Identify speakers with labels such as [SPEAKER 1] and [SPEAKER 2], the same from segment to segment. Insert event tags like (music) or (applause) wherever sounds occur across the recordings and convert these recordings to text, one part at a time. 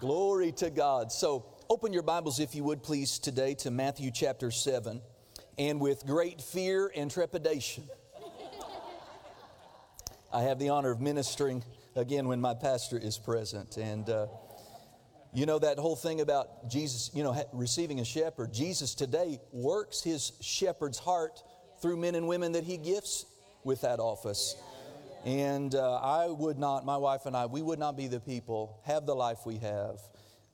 [SPEAKER 1] Glory to God. So, open your Bibles, if you would, please, today to Matthew chapter 7. And with great fear and trepidation, I have the honor of ministering again when my pastor is present. And uh, you know that whole thing about Jesus, you know, receiving a shepherd. Jesus today works his shepherd's heart through men and women that he gifts with that office. And uh, I would not, my wife and I, we would not be the people, have the life we have,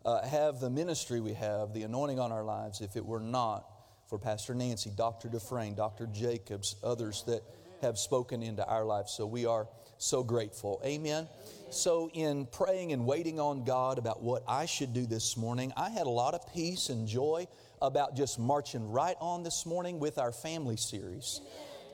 [SPEAKER 1] uh, have the ministry we have, the anointing on our lives, if it were not for Pastor Nancy, Dr. Dufresne, Dr. Jacobs, others that have spoken into our lives. So we are so grateful. Amen. So, in praying and waiting on God about what I should do this morning, I had a lot of peace and joy about just marching right on this morning with our family series.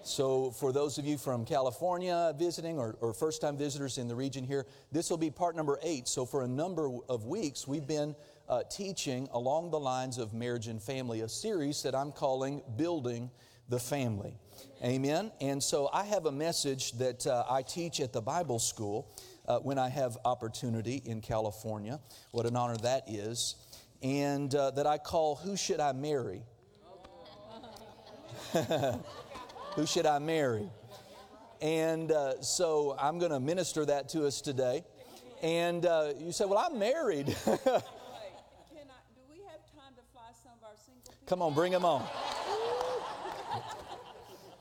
[SPEAKER 1] So, for those of you from California visiting or, or first time visitors in the region here, this will be part number eight. So, for a number of weeks, we've been uh, teaching along the lines of marriage and family, a series that I'm calling Building the Family. Amen. And so, I have a message that uh, I teach at the Bible school uh, when I have opportunity in California. What an honor that is. And uh, that I call Who Should I Marry? (laughs) Who should I marry? And uh, so I'm going to minister that to us today. And uh, you say, Well, I'm married. (laughs) Come on, bring them on.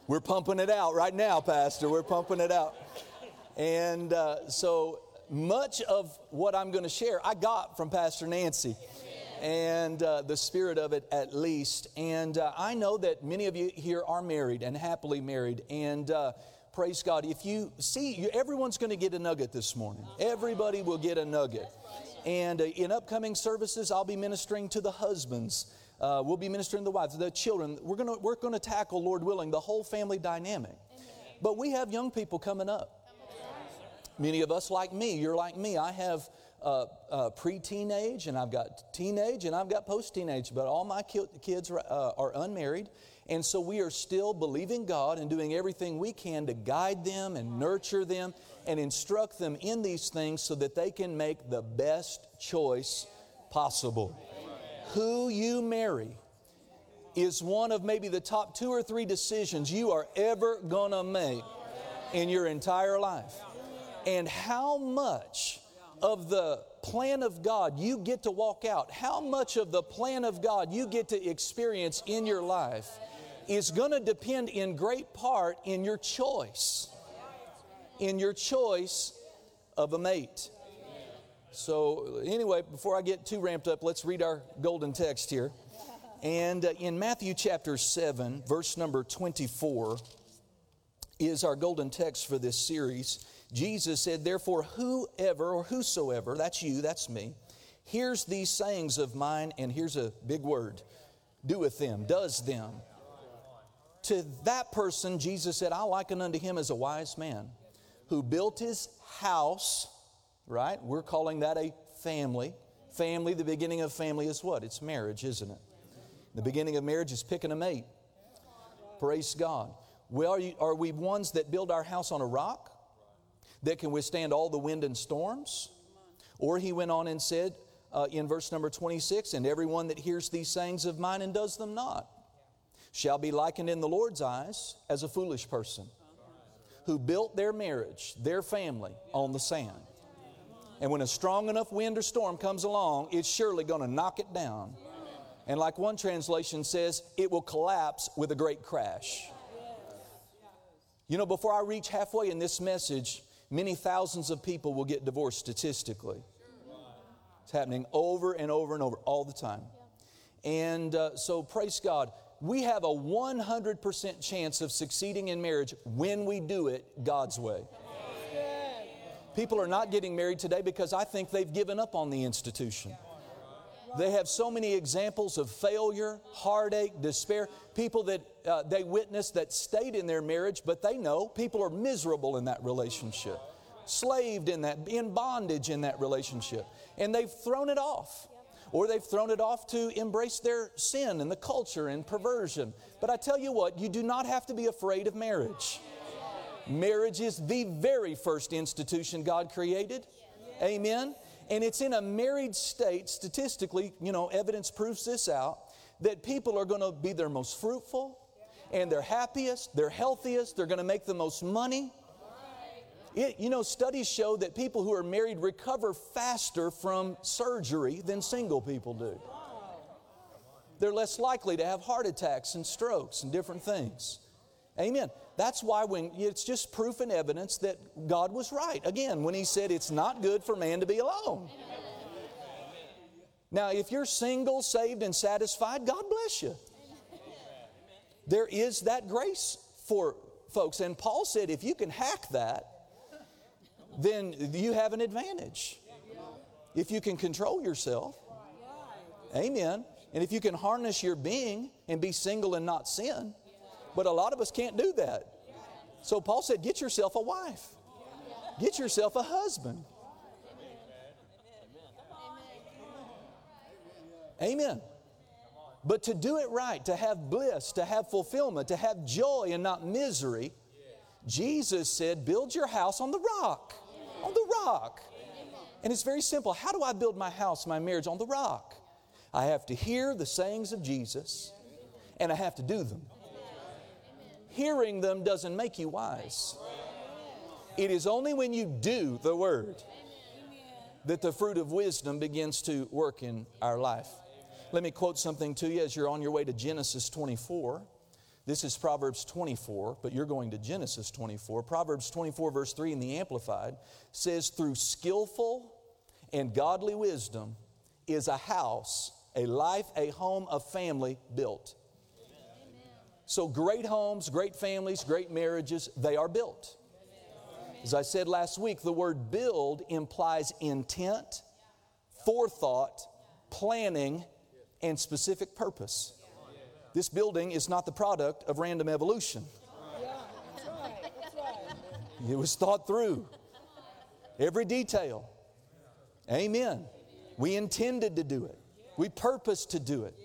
[SPEAKER 1] We're pumping it out right now, Pastor. We're pumping it out. And uh, so much of what I'm going to share, I got from Pastor Nancy and uh, the spirit of it at least. And uh, I know that many of you here are married and happily married. And uh, praise God, if you see, you, everyone's going to get a nugget this morning. Everybody will get a nugget. And uh, in upcoming services, I'll be ministering to the husbands. Uh, we'll be ministering to the wives, the children. We're going to we're going to tackle, Lord willing, the whole family dynamic. But we have young people coming up. Many of us, like me, you're like me. I have uh, uh, pre teenage, and I've got teenage, and I've got post teenage, but all my kids are, uh, are unmarried. And so we are still believing God and doing everything we can to guide them and nurture them and instruct them in these things so that they can make the best choice possible. Who you marry is one of maybe the top two or three decisions you are ever going to make in your entire life. And how much of the plan of God you get to walk out, how much of the plan of God you get to experience in your life is going to depend in great part in your choice, in your choice of a mate. So, anyway, before I get too ramped up, let's read our golden text here. And uh, in Matthew chapter 7, verse number 24, is our golden text for this series. Jesus said, Therefore, whoever or whosoever, that's you, that's me, hears these sayings of mine, and here's a big word, doeth them, does them. To that person, Jesus said, I liken unto him as a wise man who built his house, right? We're calling that a family. Family, the beginning of family is what? It's marriage, isn't it? The beginning of marriage is picking a mate. Praise God. Well, are, you, are we ones that build our house on a rock? That can withstand all the wind and storms. Or he went on and said uh, in verse number 26 And everyone that hears these sayings of mine and does them not shall be likened in the Lord's eyes as a foolish person who built their marriage, their family, on the sand. And when a strong enough wind or storm comes along, it's surely going to knock it down. And like one translation says, it will collapse with a great crash. You know, before I reach halfway in this message, many thousands of people will get divorced statistically. It's happening over and over and over all the time. And uh, so, praise God, we have a 100% chance of succeeding in marriage when we do it God's way. People are not getting married today because I think they've given up on the institution. They have so many examples of failure, heartache, despair. People that uh, they witnessed that stayed in their marriage, but they know people are miserable in that relationship, slaved in that, in bondage in that relationship. And they've thrown it off. Or they've thrown it off to embrace their sin and the culture and perversion. But I tell you what, you do not have to be afraid of marriage. Marriage is the very first institution God created. Amen. And it's in a married state, statistically, you know, evidence proves this out, that people are going to be their most fruitful and they're happiest, they're healthiest, they're going to make the most money. It, you know, studies show that people who are married recover faster from surgery than single people do. They're less likely to have heart attacks and strokes and different things. Amen. That's why when it's just proof and evidence that God was right. Again, when he said it's not good for man to be alone. Now, if you're single, saved, and satisfied, God bless you. There is that grace for folks. And Paul said if you can hack that, then you have an advantage. If you can control yourself. Amen. And if you can harness your being and be single and not sin. But a lot of us can't do that. So Paul said, get yourself a wife, get yourself a husband. Amen. But to do it right, to have bliss, to have fulfillment, to have joy and not misery, Jesus said, build your house on the rock. On the rock. And it's very simple. How do I build my house, my marriage on the rock? I have to hear the sayings of Jesus and I have to do them. Hearing them doesn't make you wise. It is only when you do the word that the fruit of wisdom begins to work in our life. Let me quote something to you as you're on your way to Genesis 24. This is Proverbs 24, but you're going to Genesis 24. Proverbs 24, verse 3 in the Amplified says, Through skillful and godly wisdom is a house a life, a home, a family built. So, great homes, great families, great marriages, they are built. As I said last week, the word build implies intent, forethought, planning, and specific purpose. This building is not the product of random evolution. It was thought through, every detail. Amen. We intended to do it. We purpose to do it.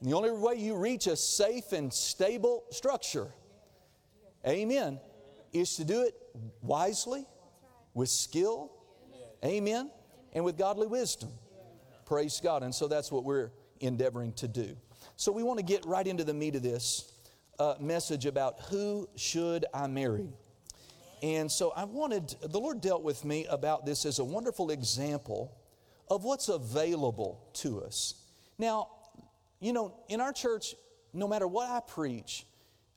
[SPEAKER 1] And the only way you reach a safe and stable structure, amen, is to do it wisely, with skill, amen, and with godly wisdom. Praise God. And so that's what we're endeavoring to do. So we want to get right into the meat of this uh, message about who should I marry. And so I wanted, the Lord dealt with me about this as a wonderful example of what's available to us. Now, you know, in our church, no matter what I preach,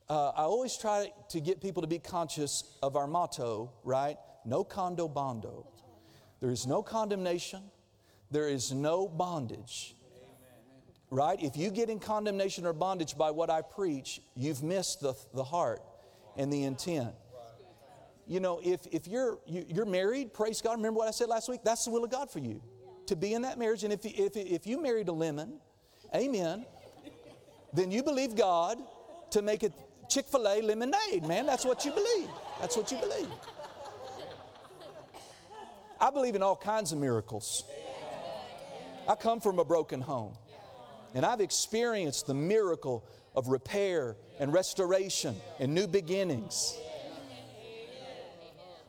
[SPEAKER 1] uh, I always try to get people to be conscious of our motto, right? No condo bondo. There is no condemnation, there is no bondage. Right? If you get in condemnation or bondage by what I preach, you've missed the, the heart and the intent. You know, if, if you're, you, are you are married, praise God, remember what I said last week? That's the will of God for you to be in that marriage. And if, if, if you married a lemon, amen, then you believe God to make it Chick fil A lemonade, man. That's what you believe. That's what you believe. I believe in all kinds of miracles. I come from a broken home, and I've experienced the miracle of repair and restoration and new beginnings.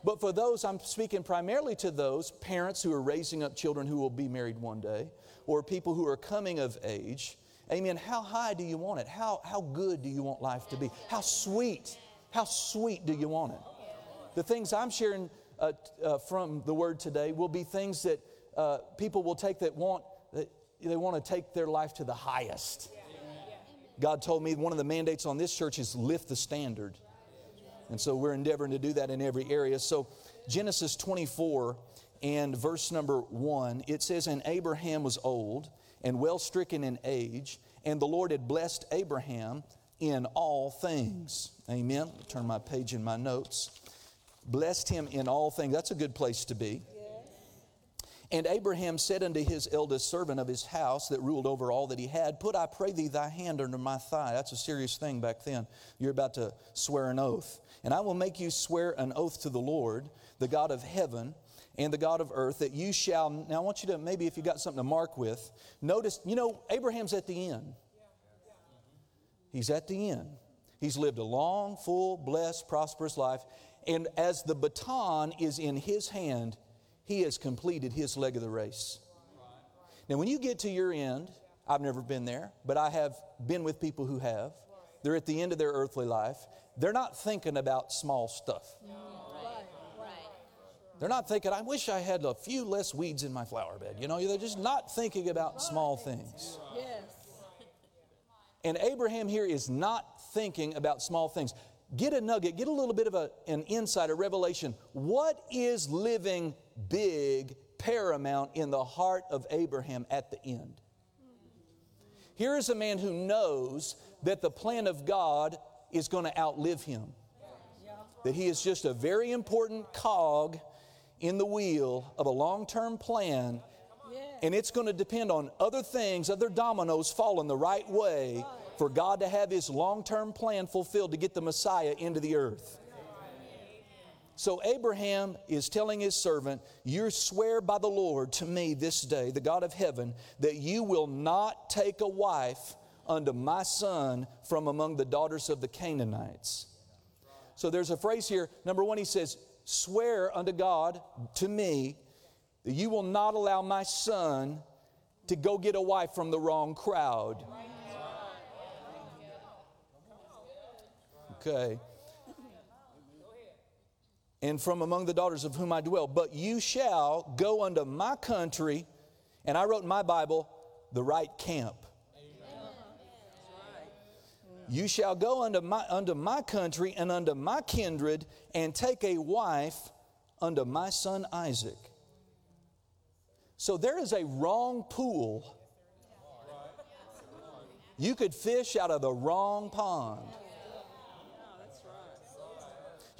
[SPEAKER 1] But for those, I'm speaking primarily to those parents who are raising up children who will be married one day, or people who are coming of age. Amen. How high do you want it? How, how good do you want life to be? How sweet, how sweet do you want it? The things I'm sharing uh, uh, from the word today will be things that uh, people will take that want, that they want to take their life to the highest. God told me one of the mandates on this church is lift the standard. And so we're endeavoring to do that in every area. So, Genesis 24 and verse number 1, it says, And Abraham was old and well stricken in age, and the Lord had blessed Abraham in all things. Amen. Turn my page in my notes. Blessed him in all things. That's a good place to be. And Abraham said unto his eldest servant of his house that ruled over all that he had, Put, I pray thee, thy hand under my thigh. That's a serious thing back then. You're about to swear an oath. And I will make you swear an oath to the Lord, the God of heaven and the God of earth, that you shall. Now, I want you to maybe if you got something to mark with, notice, you know, Abraham's at the end. He's at the end. He's lived a long, full, blessed, prosperous life. And as the baton is in his hand, he has completed his leg of the race. Now, when you get to your end, I've never been there, but I have been with people who have. They're at the end of their earthly life. They're not thinking about small stuff. They're not thinking, I wish I had a few less weeds in my flower bed. You know, they're just not thinking about small things. Yes. And Abraham here is not thinking about small things. Get a nugget, get a little bit of a, an insight, a revelation. What is living big, paramount in the heart of Abraham at the end? Here is a man who knows that the plan of God is going to outlive him, that he is just a very important cog in the wheel of a long term plan, and it's going to depend on other things, other dominoes falling the right way for God to have His long term plan fulfilled to get the Messiah into the earth. So Abraham is telling his servant, You swear by the Lord to me this day, the God of heaven, that you will not take a wife unto my son from among the daughters of the Canaanites. So there's a phrase here. Number one, he says, Swear unto God, to me, that you will not allow my son to go get a wife from the wrong crowd. Okay. And from among the daughters of whom I dwell. But you shall go unto my country, and I wrote in my Bible, the right camp. You shall go unto my, unto my country and unto my kindred and take a wife unto my son Isaac. So there is a wrong pool. You could fish out of the wrong pond.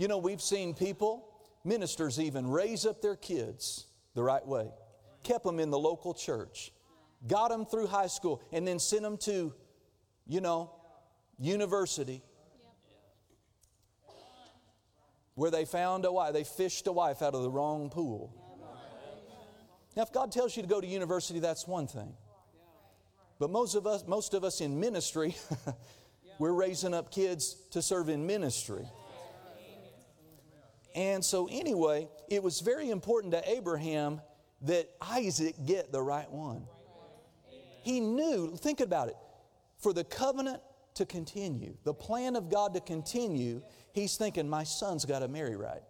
[SPEAKER 1] You know, we've seen people, ministers even, raise up their kids the right way, kept them in the local church, got them through high school, and then sent them to, you know, university where they found a wife. They fished a wife out of the wrong pool. Now, if God tells you to go to university, that's one thing. But most of us, most of us in ministry, (laughs) we're raising up kids to serve in ministry. And so, anyway, it was very important to Abraham that Isaac get the right one. He knew, think about it, for the covenant to continue, the plan of God to continue, he's thinking, my son's got to marry right.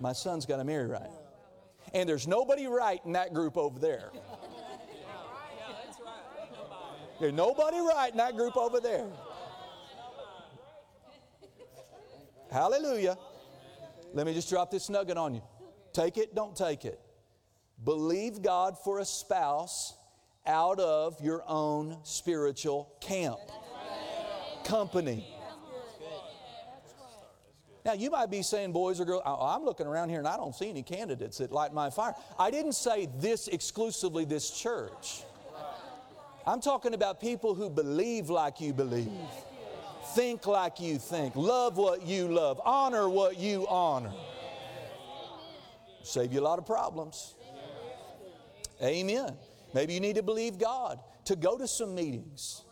[SPEAKER 1] My son's got to marry right. And there's nobody right in that group over there. (laughs) There's nobody right in that group over there. Hallelujah. Let me just drop this nugget on you. Take it, don't take it. Believe God for a spouse out of your own spiritual camp, company. Now, you might be saying, boys or girls, I'm looking around here and I don't see any candidates that light my fire. I didn't say this exclusively, this church. I'm talking about people who believe like you believe, think like you think, love what you love, honor what you honor. Save you a lot of problems. Amen. Maybe you need to believe God to go to some meetings.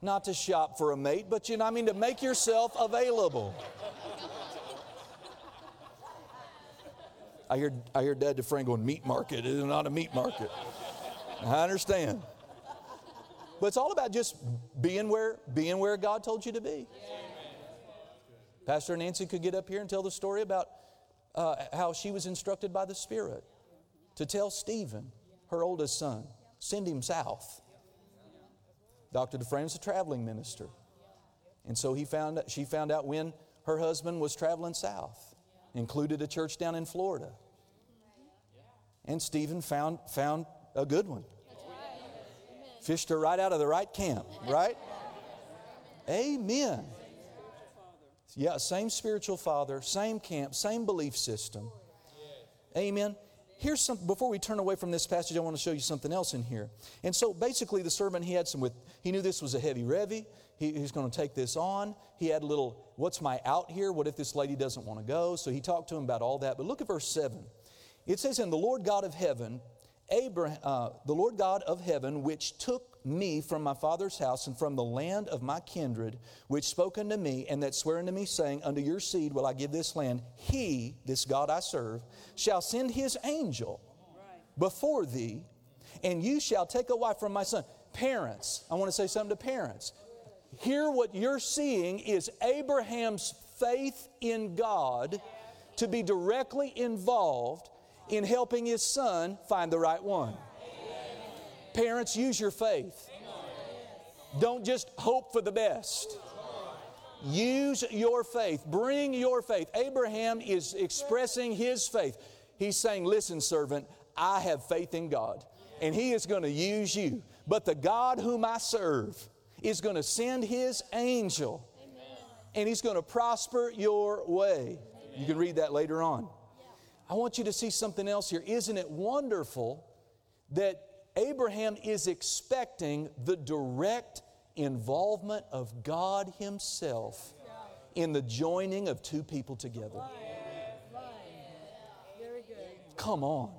[SPEAKER 1] Not to shop for a mate, but you know, I mean, to make yourself available. I hear, I hear Dad Dufresne going, meat market. It is not a meat market. I understand. But it's all about just being where, being where God told you to be. Pastor Nancy could get up here and tell the story about uh, how she was instructed by the Spirit to tell Stephen, her oldest son, send him south. Dr. Dufresne's a traveling minister. And so he found, she found out when her husband was traveling south, included a church down in Florida. And Stephen found, found a good one. Fished her right out of the right camp, right? Amen. Yeah, same spiritual father, same camp, same belief system. Amen. Here's some before we turn away from this passage i want to show you something else in here. And so basically the servant he had some with he knew this was a heavy revy. He, he's going to take this on. He had a little what's my out here? What if this lady doesn't want to go? So he talked to him about all that. But look at verse 7 it says in the lord god of heaven abraham uh, the lord god of heaven which took me from my father's house and from the land of my kindred, which spoke unto me, and that swear unto me, saying, Unto your seed will I give this land, he, this God I serve, shall send his angel before thee, and you shall take a wife from my son. Parents, I want to say something to parents. Here, what you're seeing is Abraham's faith in God to be directly involved in helping his son find the right one. Parents, use your faith. Don't just hope for the best. Use your faith. Bring your faith. Abraham is expressing his faith. He's saying, Listen, servant, I have faith in God, and He is going to use you. But the God whom I serve is going to send His angel, and He's going to prosper your way. You can read that later on. I want you to see something else here. Isn't it wonderful that Abraham is expecting the direct involvement of God Himself in the joining of two people together? Come on.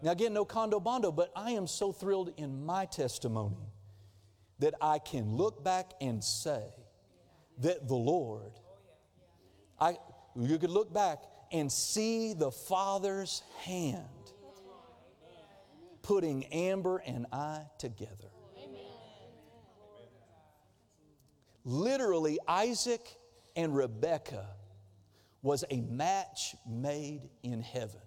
[SPEAKER 1] Now, again, no condo bondo, but I am so thrilled in my testimony that I can look back and say that the Lord, I, you could look back and see the Father's hand putting Amber and I together. Literally, Isaac and Rebekah was a match made in heaven.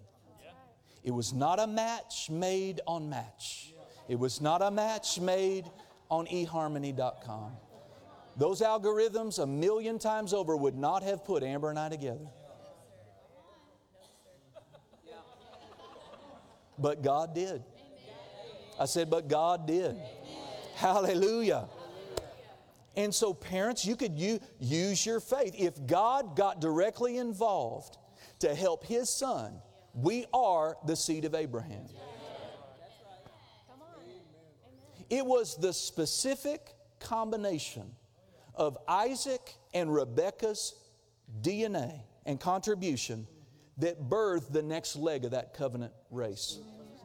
[SPEAKER 1] It was not a match made on match. It was not a match made on eharmony.com. Those algorithms, a million times over, would not have put Amber and I together. But God did. I said, but God did. Hallelujah. And so, parents, you could use your faith. If God got directly involved to help His son, we are the seed of Abraham. It was the specific combination of Isaac and Rebekah's DNA and contribution that birthed the next leg of that covenant race,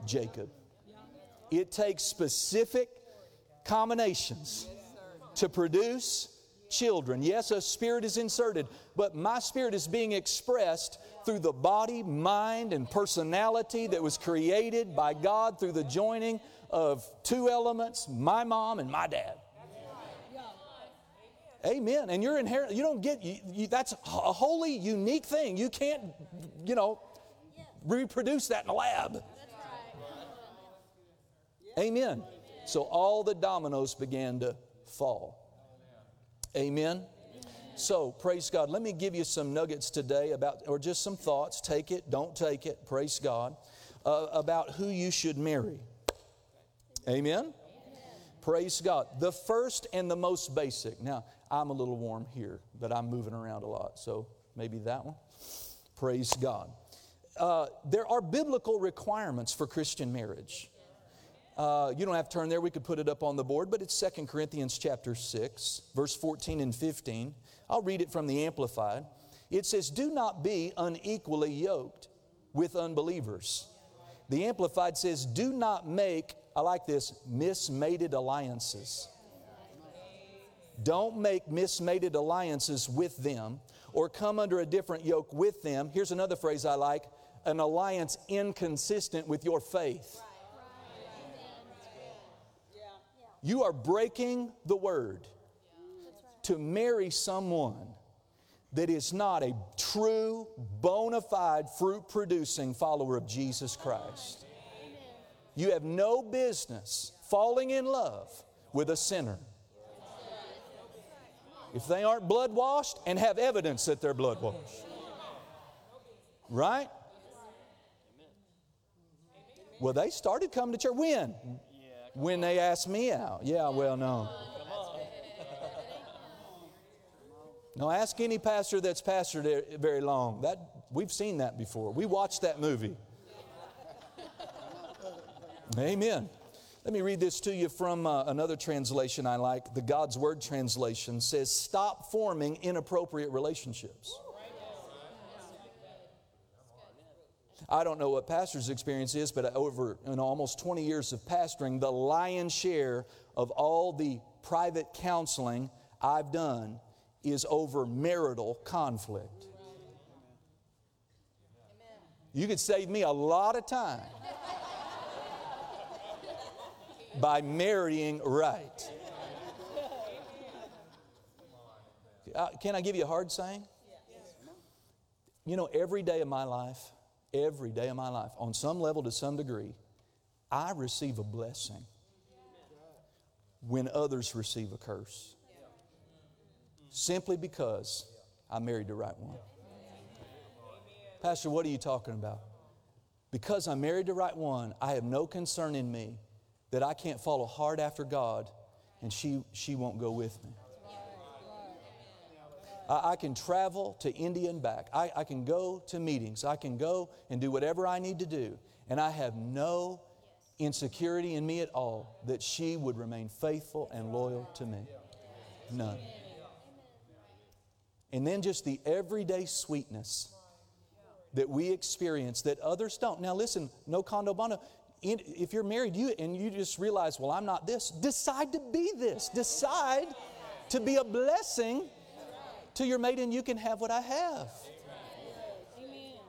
[SPEAKER 1] Jacob. It takes specific combinations to produce children. Yes, a spirit is inserted, but my spirit is being expressed through the body, mind, and personality that was created by God through the joining of two elements my mom and my dad. Amen. And you're inherent, you don't get, you, you, that's a wholly unique thing. You can't, you know, reproduce that in a lab. Amen. So all the dominoes began to fall. Amen. So, praise God. Let me give you some nuggets today about, or just some thoughts. Take it, don't take it. Praise God. Uh, about who you should marry. Amen? Amen? Praise God. The first and the most basic. Now, I'm a little warm here, but I'm moving around a lot, so maybe that one. Praise God. Uh, there are biblical requirements for Christian marriage. Uh, you don't have to turn there, we could put it up on the board, but it's 2 Corinthians chapter 6, verse 14 and 15. I'll read it from the Amplified. It says, Do not be unequally yoked with unbelievers. The Amplified says, Do not make, I like this, mismated alliances. Don't make mismated alliances with them or come under a different yoke with them. Here's another phrase I like an alliance inconsistent with your faith. You are breaking the word to marry someone that is not a true, bona fide, fruit producing follower of Jesus Christ. You have no business falling in love with a sinner. If they aren't blood washed and have evidence that they're blood washed. Right? Well, they started coming to church. When? when they asked me out. Yeah, well, no. No, ask any pastor that's pastored very long. That we've seen that before. We watched that movie. Amen. Let me read this to you from uh, another translation I like. The God's Word translation says, "Stop forming inappropriate relationships." I don't know what pastor's experience is, but over in almost 20 years of pastoring, the lion's share of all the private counseling I've done is over marital conflict. You could save me a lot of time (laughs) by marrying right. Uh, can I give you a hard saying? You know, every day of my life, every day of my life, on some level to some degree, I receive a blessing when others receive a curse. Simply because I married the right one. Pastor, what are you talking about? Because I married the right one, I have no concern in me that I can't follow hard after God and she, she won't go with me. I, I can travel to India and back. I, I can go to meetings. I can go and do whatever I need to do. And I have no insecurity in me at all that she would remain faithful and loyal to me. None. And then just the everyday sweetness that we experience that others don't. Now, listen, no condo bondo. If you're married you, and you just realize, well, I'm not this, decide to be this. Decide to be a blessing to your mate, and you can have what I have.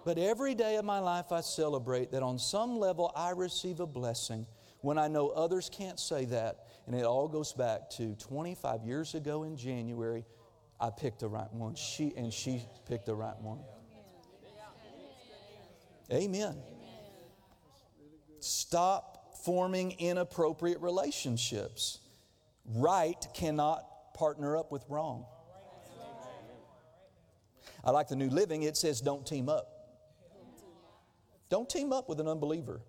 [SPEAKER 1] But every day of my life, I celebrate that on some level I receive a blessing when I know others can't say that. And it all goes back to 25 years ago in January. I picked the right one. She and she picked the right one. Amen. Stop forming inappropriate relationships. Right cannot partner up with wrong. I like the New Living, it says, don't team up. Don't team up with an unbeliever.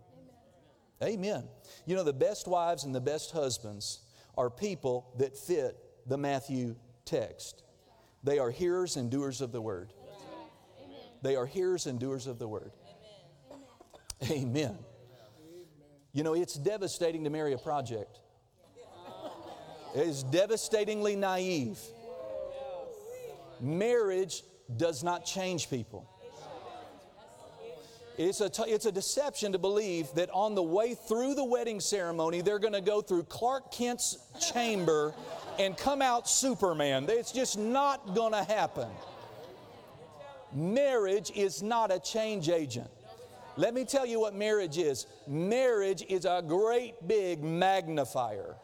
[SPEAKER 1] Amen. You know, the best wives and the best husbands are people that fit the Matthew text. They are hearers and doers of the word. They are hearers and doers of the word. Amen. You know, it's devastating to marry a project. It is devastatingly naive. Marriage does not change people. It's a, t- it's a deception to believe that on the way through the wedding ceremony, they're going to go through Clark Kent's chamber and come out Superman. It's just not going to happen. Marriage is not a change agent. Let me tell you what marriage is marriage is a great big magnifier.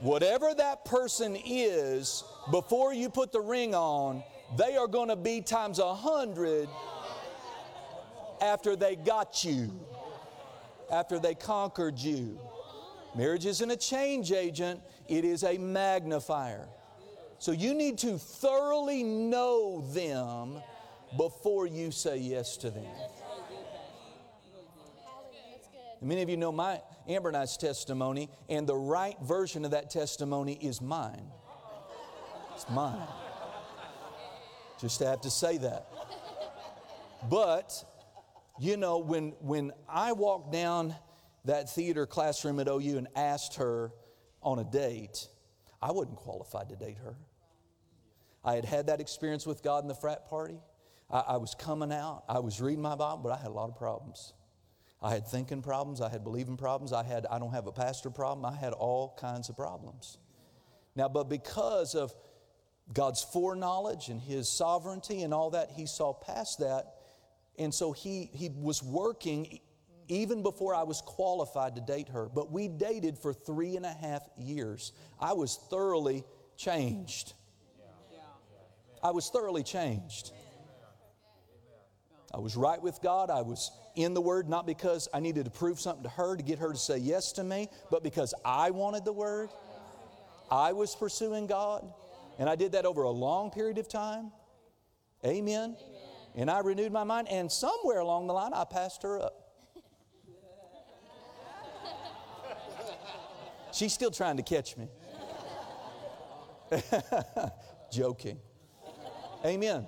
[SPEAKER 1] Whatever that person is, before you put the ring on, they are going to be times a hundred after they got you, after they conquered you. Marriage isn't a change agent, it is a magnifier. So you need to thoroughly know them before you say yes to them. Many of you know my Amber and I's testimony, and the right version of that testimony is mine. It's mine. Just have to say that. But, you know, when, when I walked down that theater classroom at OU and asked her on a date, I wasn't qualified to date her. I had had that experience with God in the frat party. I, I, was coming out. I was reading my Bible, but I had a lot of problems. I had thinking problems. I had believing problems. I had, I don't have a pastor problem. I had all kinds of problems. Now, but because of God's foreknowledge and His sovereignty and all that, He saw past that. And so He, he was working even before I was qualified to date her. But we dated for three and a half years. I was thoroughly changed. I was thoroughly changed. I was right with God. I was in the Word, not because I needed to prove something to her to get her to say yes to me, but because I wanted the Word. I was pursuing God. And I did that over a long period of time. Amen. Amen. And I renewed my mind, and somewhere along the line, I passed her up. (laughs) She's still trying to catch me. (laughs) Joking. Amen.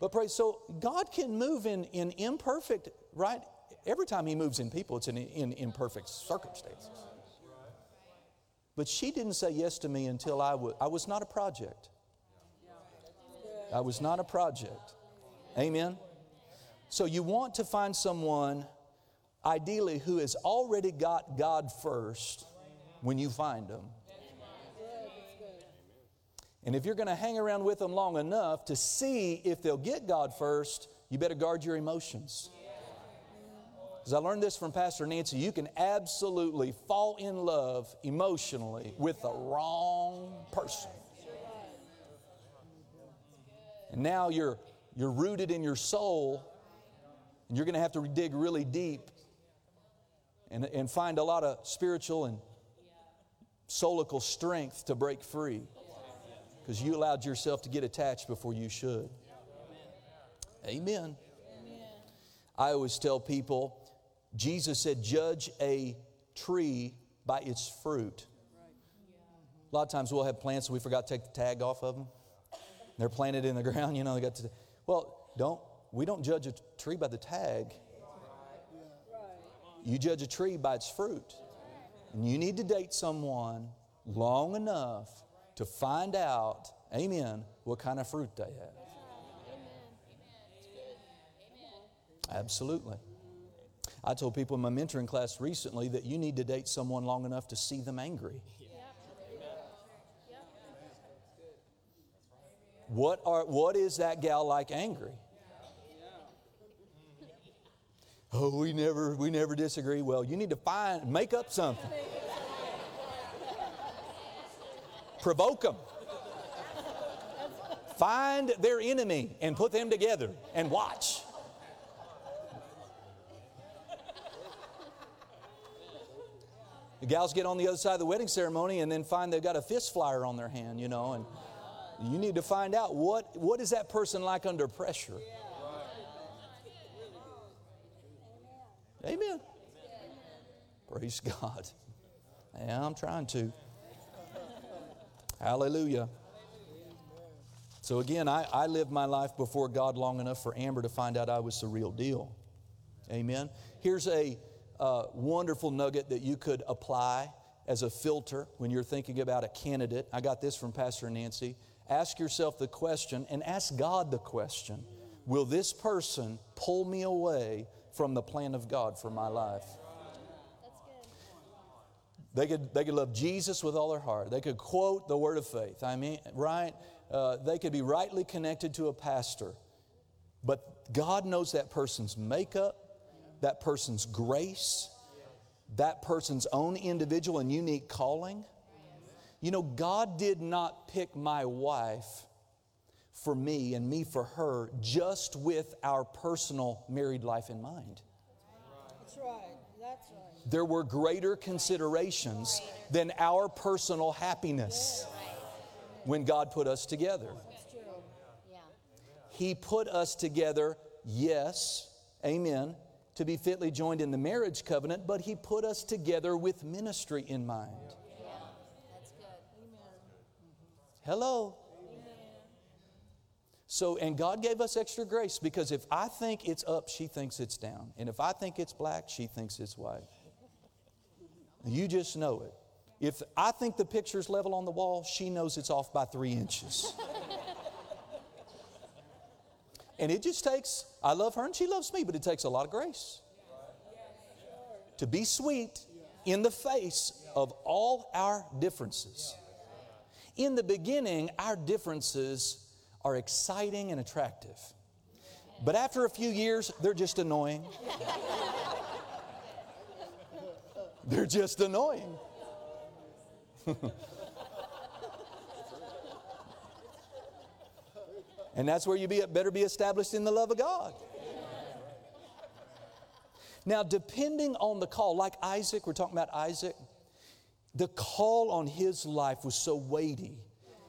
[SPEAKER 1] But praise, so God can move in, in imperfect, right? Every time He moves in people, it's in, in imperfect circumstances. But she didn't say yes to me until I was, I was not a project. I was not a project. Amen. So you want to find someone, ideally, who has already got God first when you find them. And if you're going to hang around with them long enough to see if they'll get God first, you better guard your emotions. As I learned this from Pastor Nancy, you can absolutely fall in love emotionally with the wrong person. And now you're, you're rooted in your soul, and you're going to have to dig really deep and, and find a lot of spiritual and soulical strength to break free because you allowed yourself to get attached before you should. Amen. I always tell people Jesus said, judge a tree by its fruit. A lot of times we'll have plants and we forgot to take the tag off of them. They're planted in the (laughs) ground, you know, they got to. Well, don't, we don't judge a tree by the tag. You judge a tree by its fruit. And you need to date someone long enough to find out, amen, what kind of fruit they have. Absolutely. I told people in my mentoring class recently that you need to date someone long enough to see them angry. What, are, what is that gal like angry? Oh, we never, we never disagree. Well, you need to find, make up something. Provoke them. Find their enemy and put them together and watch. The gals get on the other side of the wedding ceremony and then find they've got a fist flyer on their hand, you know, and you need to find out what, what is that person like under pressure. Amen. Praise God. Yeah, I'm trying to. Hallelujah. So again, I, I lived my life before God long enough for Amber to find out I was the real deal. Amen. Here's a uh, wonderful nugget that you could apply as a filter when you're thinking about a candidate. I got this from Pastor Nancy. Ask yourself the question and ask God the question Will this person pull me away from the plan of God for my life? They could, they could love Jesus with all their heart. They could quote the word of faith. I mean, right? Uh, they could be rightly connected to a pastor. But God knows that person's makeup, that person's grace, that person's own individual and unique calling. You know, God did not pick my wife for me and me for her just with our personal married life in mind.
[SPEAKER 2] That's right. That's right
[SPEAKER 1] there were greater considerations than our personal happiness when God put us together. He put us together, yes, amen, to be fitly joined in the marriage covenant, but He put us together with ministry in mind. Hello. So, and God gave us extra grace because if I think it's up, she thinks it's down. And if I think it's black, she thinks it's white. You just know it. If I think the picture's level on the wall, she knows it's off by three inches. (laughs) and it just takes, I love her and she loves me, but it takes a lot of grace to be sweet in the face of all our differences. In the beginning, our differences are exciting and attractive. But after a few years, they're just annoying. (laughs) They're just annoying. (laughs) and that's where you be, better be established in the love of God. Now, depending on the call, like Isaac, we're talking about Isaac, the call on his life was so weighty,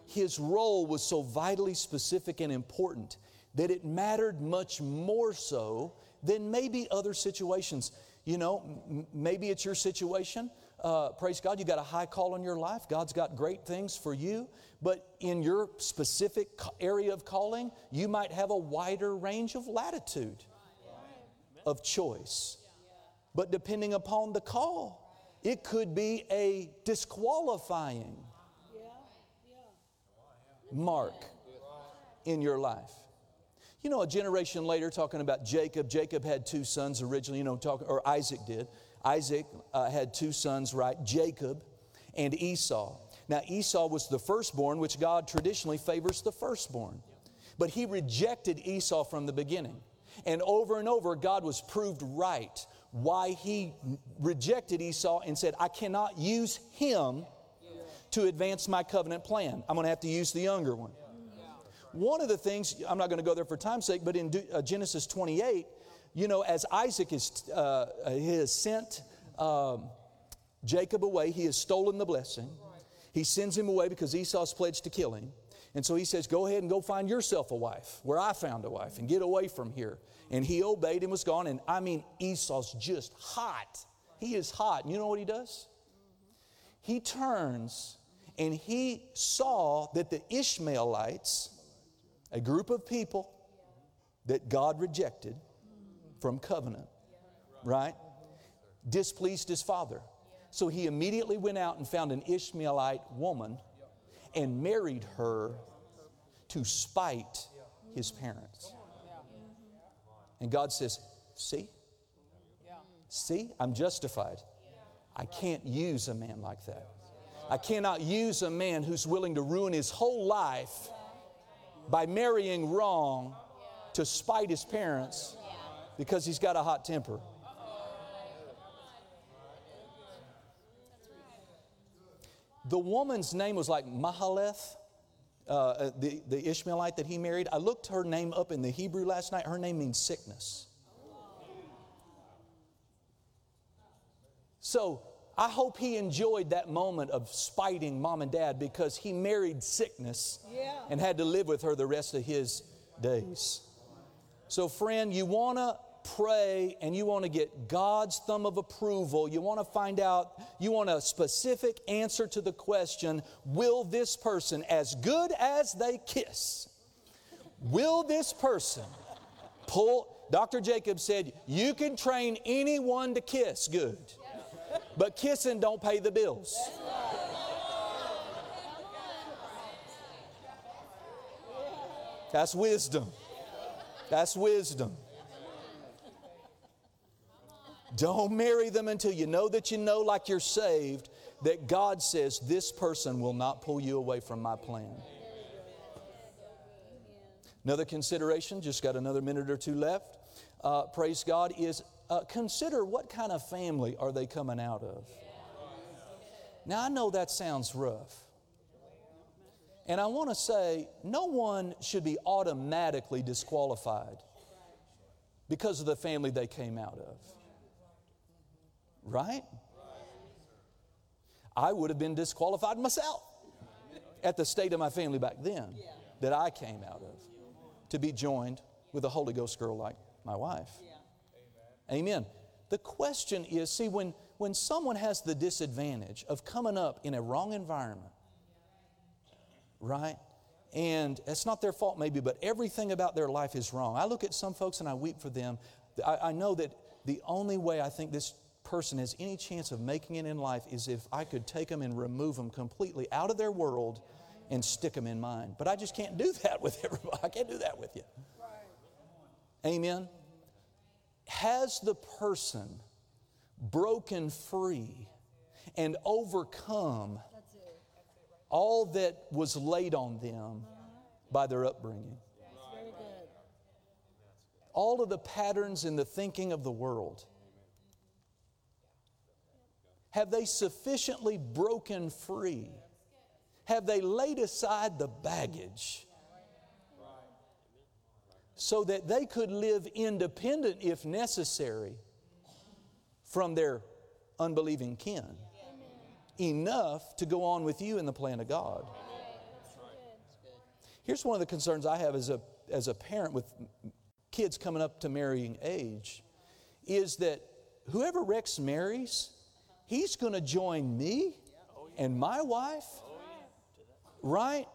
[SPEAKER 1] his role was so vitally specific and important that it mattered much more so than maybe other situations. You know, maybe it's your situation. Uh, praise God, you got a high call in your life. God's got great things for you. But in your specific area of calling, you might have a wider range of latitude of choice. But depending upon the call, it could be a disqualifying mark in your life. You know, a generation later, talking about Jacob, Jacob had two sons originally, you know, talking, or Isaac did. Isaac uh, had two sons, right? Jacob and Esau. Now, Esau was the firstborn, which God traditionally favors the firstborn. But he rejected Esau from the beginning. And over and over, God was proved right why he rejected Esau and said, I cannot use him to advance my covenant plan. I'm going to have to use the younger one. One of the things, I'm not going to go there for time's sake, but in uh, Genesis 28, you know, as Isaac is, uh, has sent um, Jacob away, he has stolen the blessing. He sends him away because Esau's pledged to kill him. And so he says, Go ahead and go find yourself a wife where I found a wife and get away from here. And he obeyed and was gone. And I mean, Esau's just hot. He is hot. And you know what he does? He turns and he saw that the Ishmaelites, a group of people that God rejected from covenant, right, displeased his father. So he immediately went out and found an Ishmaelite woman and married her to spite his parents. And God says, See? See, I'm justified. I can't use a man like that. I cannot use a man who's willing to ruin his whole life by marrying wrong to spite his parents because he's got a hot temper. The woman's name was like Mahalath, uh, uh, the, the Ishmaelite that he married. I looked her name up in the Hebrew last night. Her name means sickness. So I hope he enjoyed that moment of spiting mom and dad because he married sickness yeah. and had to live with her the rest of his days. So, friend, you want to pray and you want to get God's thumb of approval, you want to find out, you want a specific answer to the question will this person, as good as they kiss, will this person pull? Dr. Jacob said, You can train anyone to kiss good, but kissing don't pay the bills. That's wisdom. That's wisdom. Don't marry them until you know that you know, like you're saved, that God says, This person will not pull you away from my plan. Another consideration, just got another minute or two left. Uh, praise God, is uh, consider what kind of family are they coming out of. Now, I know that sounds rough. And I want to say, no one should be automatically disqualified because of the family they came out of. Right? I would have been disqualified myself at the state of my family back then that I came out of to be joined with a Holy Ghost girl like my wife. Amen. The question is see, when, when someone has the disadvantage of coming up in a wrong environment, right? And it's not their fault, maybe, but everything about their life is wrong. I look at some folks and I weep for them. I, I know that the only way I think this person has any chance of making it in life is if I could take them and remove them completely out of their world and stick them in mine. But I just can't do (laughs) that with everybody. I can't do that with you. Amen. Has the person broken free and overcome all that was laid on them by their upbringing? All of the patterns in the thinking of the world have they sufficiently broken free? Have they laid aside the baggage so that they could live independent, if necessary, from their unbelieving kin? Enough to go on with you in the plan of God. Here's one of the concerns I have as a, as a parent with kids coming up to marrying age is that whoever Rex marries, He's going to join me and my wife, right?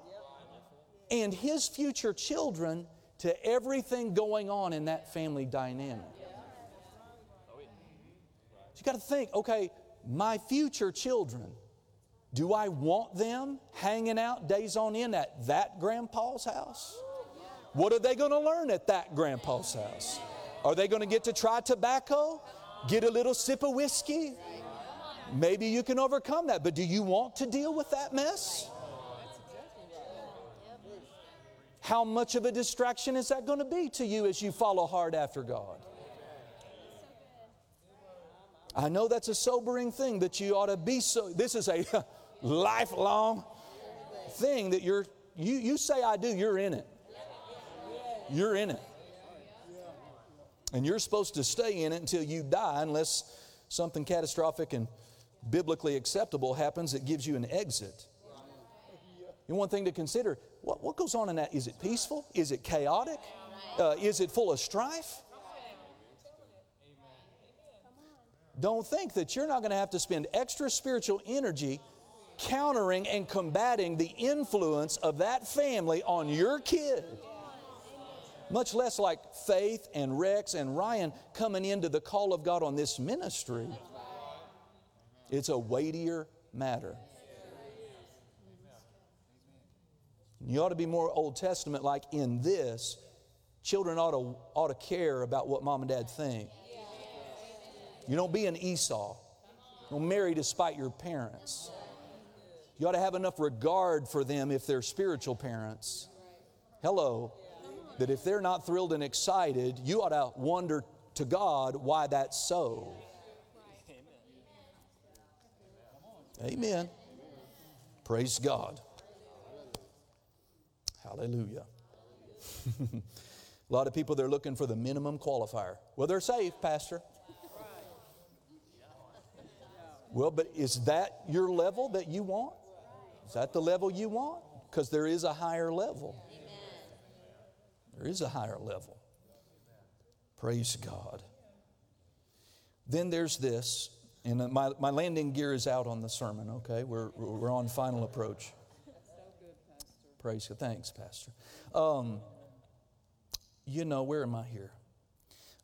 [SPEAKER 1] And his future children to everything going on in that family dynamic. You got to think, okay, my future children, do I want them hanging out days on end at that grandpa's house? What are they going to learn at that grandpa's house? Are they going to get to try tobacco? Get a little sip of whiskey? Maybe you can overcome that, but do you want to deal with that mess? How much of a distraction is that going to be to you as you follow hard after God? I know that's a sobering thing, but you ought to be so. This is a (laughs) lifelong thing that you're, you, you say I do, you're in it. You're in it. And you're supposed to stay in it until you die, unless something catastrophic and biblically acceptable happens it gives you an exit. And one thing to consider what, what goes on in that? Is it peaceful? Is it chaotic? Uh, is it full of strife? Don't think that you're not going to have to spend extra spiritual energy countering and combating the influence of that family on your kid. Much less like Faith and Rex and Ryan coming into the call of God on this ministry. It's a weightier matter. You ought to be more Old Testament like in this. Children ought to, ought to care about what mom and dad think. You don't be an Esau. Don't marry despite your parents. You ought to have enough regard for them if they're spiritual parents. Hello. That if they're not thrilled and excited, you ought to wonder to God why that's so. Amen. Praise God. Hallelujah. (laughs) a lot of people, they're looking for the minimum qualifier. Well, they're saved, Pastor. Well, but is that your level that you want? Is that the level you want? Because there is a higher level. There is a higher level. Praise God. Then there's this, and my, my landing gear is out on the sermon, okay? We're, we're on final approach. Praise God. Thanks, Pastor. Um, you know, where am I here?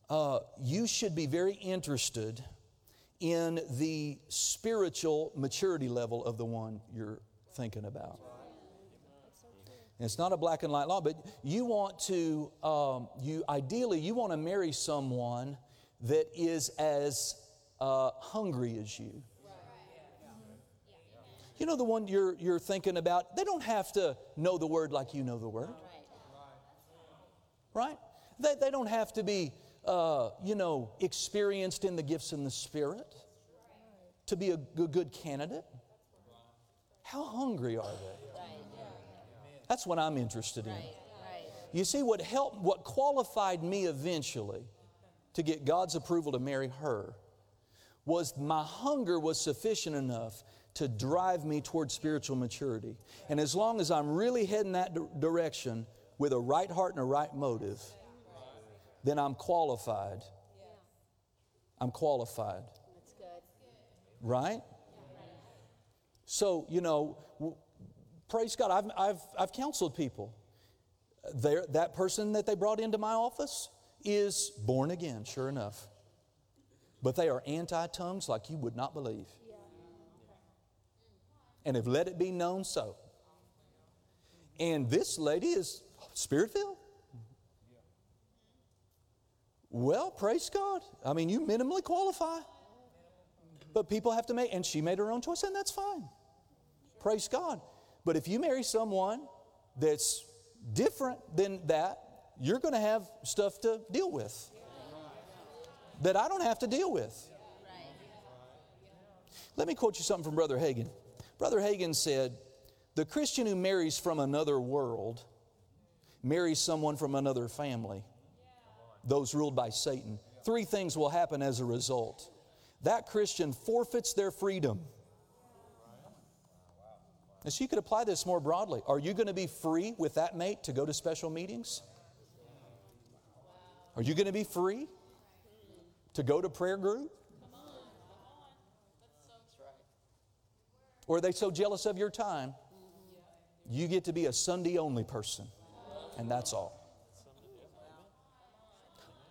[SPEAKER 1] Uh, you should be very interested in the spiritual maturity level of the one you're thinking about. And it's not a black and white law, but you want to, um, you ideally, you want to marry someone that is as uh, hungry as you. You know the one you're, you're thinking about? They don't have to know the word like you know the word. Right? They, they don't have to be, uh, you know, experienced in the gifts in the Spirit to be a good, good candidate. How hungry are they? That's what I'm interested in. You see, what helped, what qualified me eventually to get God's approval to marry her was my hunger was sufficient enough to drive me toward spiritual maturity. And as long as I'm really heading that direction with a right heart and a right motive, then I'm qualified. I'm qualified. Right? So, you know, praise God, I've, I've, I've counseled people. They're, that person that they brought into my office is born again, sure enough. But they are anti tongues like you would not believe and have let it be known so. And this lady is spirit filled. Well, praise God. I mean, you minimally qualify. But people have to make, and she made her own choice, and that's fine. Praise God. But if you marry someone that's different than that, you're going to have stuff to deal with that I don't have to deal with. Let me quote you something from Brother Hagin. Brother Hagin said, The Christian who marries from another world marries someone from another family, those ruled by Satan. Three things will happen as a result. That Christian forfeits their freedom. And so you could apply this more broadly. Are you going to be free with that mate to go to special meetings? Are you going to be free to go to prayer group? Or are they so jealous of your time? You get to be a Sunday only person, and that's all.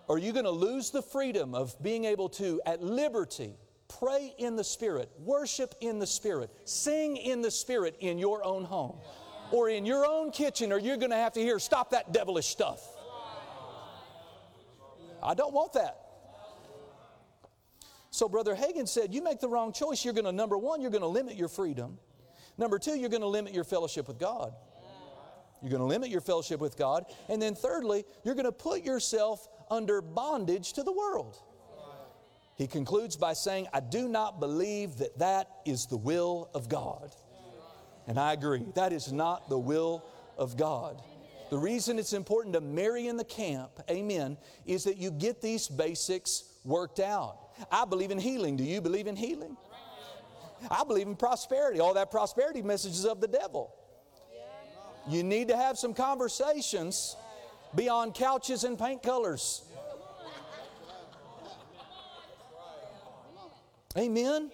[SPEAKER 1] Are you going to lose the freedom of being able to, at liberty, pray in the Spirit, worship in the Spirit, sing in the Spirit in your own home? or in your own kitchen, or you're going to have to hear, Stop that devilish stuff. I don't want that. So, Brother Hagin said, You make the wrong choice. You're going to, number one, you're going to limit your freedom. Number two, you're going to limit your fellowship with God. You're going to limit your fellowship with God. And then, thirdly, you're going to put yourself under bondage to the world. He concludes by saying, I do not believe that that is the will of God. And I agree, that is not the will of God. The reason it's important to marry in the camp, amen, is that you get these basics worked out. I believe in healing. Do you believe in healing? I believe in prosperity. All that prosperity message is of the devil. You need to have some conversations beyond couches and paint colors. Amen.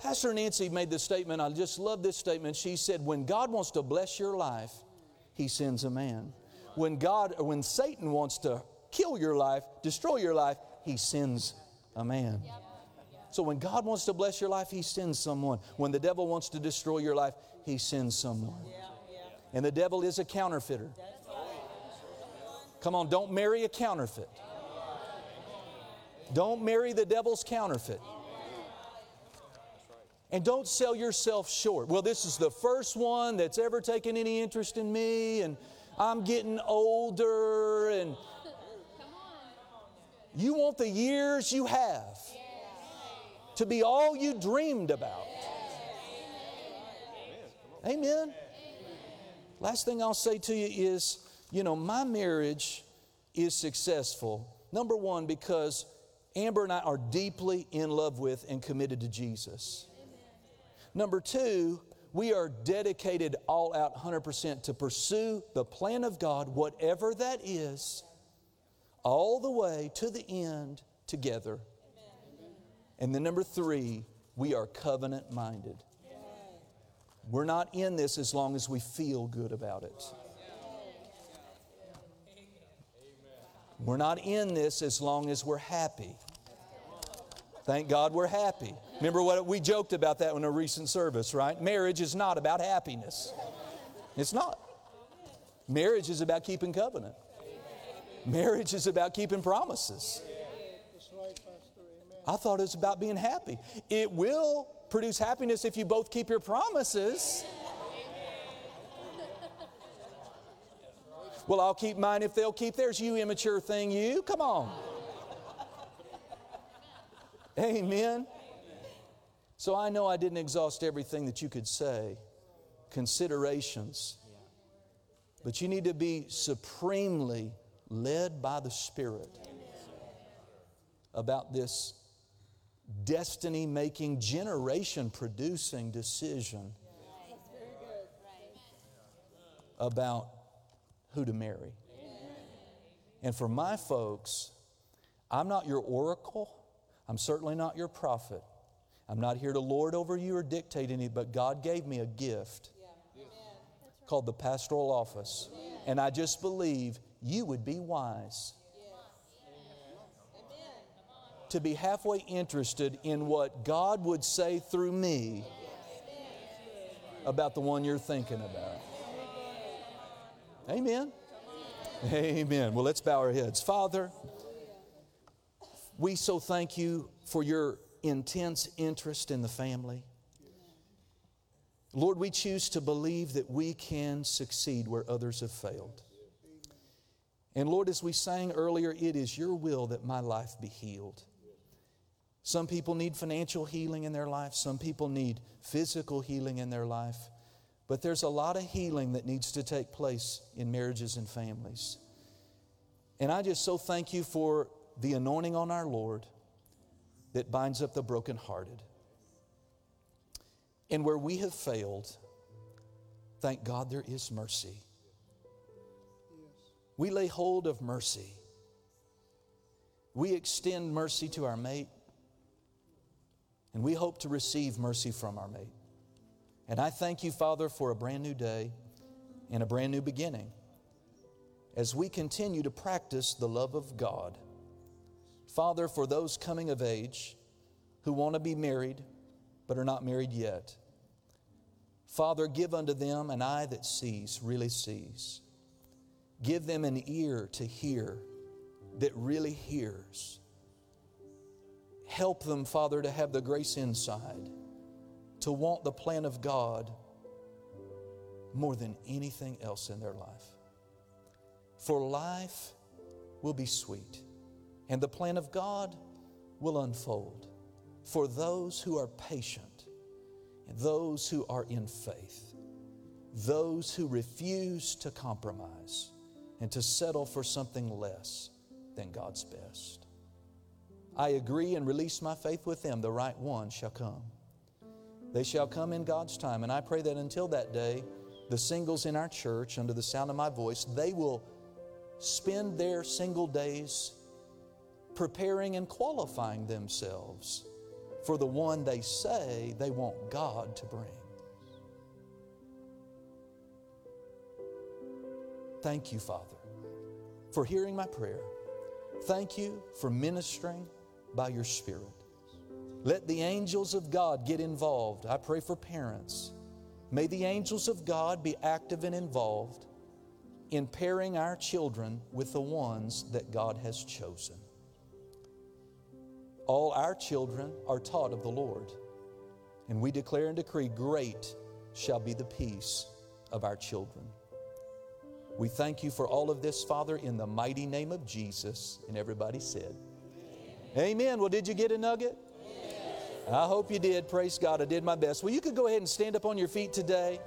[SPEAKER 1] Pastor Nancy made this statement. I just love this statement. She said, When God wants to bless your life, He sends a man. When God, when Satan wants to kill your life, destroy your life, He sends a man. So when God wants to bless your life, He sends someone. When the devil wants to destroy your life, He sends someone. And the devil is a counterfeiter. Come on, don't marry a counterfeit. Don't marry the devil's counterfeit. And don't sell yourself short. Well, this is the first one that's ever taken any interest in me, and I'm getting older, and you want the years you have to be all you dreamed about. Amen. Last thing I'll say to you is you know, my marriage is successful, number one, because Amber and I are deeply in love with and committed to Jesus. Number two, we are dedicated all out 100% to pursue the plan of God, whatever that is, all the way to the end together. And then number three, we are covenant minded. We're not in this as long as we feel good about it. We're not in this as long as we're happy. Thank God we're happy. Remember what we joked about that in a recent service, right? Marriage is not about happiness. It's not. Marriage is about keeping covenant. Marriage is about keeping promises. I thought it was about being happy. It will produce happiness if you both keep your promises. Well, I'll keep mine if they'll keep theirs. You immature thing, you. Come on. Amen. So I know I didn't exhaust everything that you could say, considerations. But you need to be supremely led by the Spirit about this destiny making, generation producing decision about who to marry. And for my folks, I'm not your oracle. I'm certainly not your prophet. I'm not here to lord over you or dictate any, but God gave me a gift called the pastoral office. And I just believe you would be wise to be halfway interested in what God would say through me about the one you're thinking about. Amen. Amen. Well, let's bow our heads. Father, we so thank you for your intense interest in the family. Lord, we choose to believe that we can succeed where others have failed. And Lord, as we sang earlier, it is your will that my life be healed. Some people need financial healing in their life, some people need physical healing in their life. But there's a lot of healing that needs to take place in marriages and families. And I just so thank you for the anointing on our Lord that binds up the brokenhearted. And where we have failed, thank God there is mercy. We lay hold of mercy. We extend mercy to our mate, and we hope to receive mercy from our mate. And I thank you, Father, for a brand new day and a brand new beginning as we continue to practice the love of God. Father, for those coming of age who want to be married but are not married yet, Father, give unto them an eye that sees, really sees. Give them an ear to hear that really hears. Help them, Father, to have the grace inside to want the plan of God more than anything else in their life. For life will be sweet, and the plan of God will unfold for those who are patient, and those who are in faith, those who refuse to compromise and to settle for something less than God's best. I agree and release my faith with them. The right one shall come. They shall come in God's time. And I pray that until that day, the singles in our church, under the sound of my voice, they will spend their single days preparing and qualifying themselves for the one they say they want God to bring. Thank you, Father, for hearing my prayer. Thank you for ministering by your Spirit. Let the angels of God get involved. I pray for parents. May the angels of God be active and involved in pairing our children with the ones that God has chosen. All our children are taught of the Lord, and we declare and decree great shall be the peace of our children. We thank you for all of this, Father, in the mighty name of Jesus. And everybody said, Amen. Amen. Well, did you get a nugget? I hope you did. Praise God. I did my best. Well, you could go ahead and stand up on your feet today.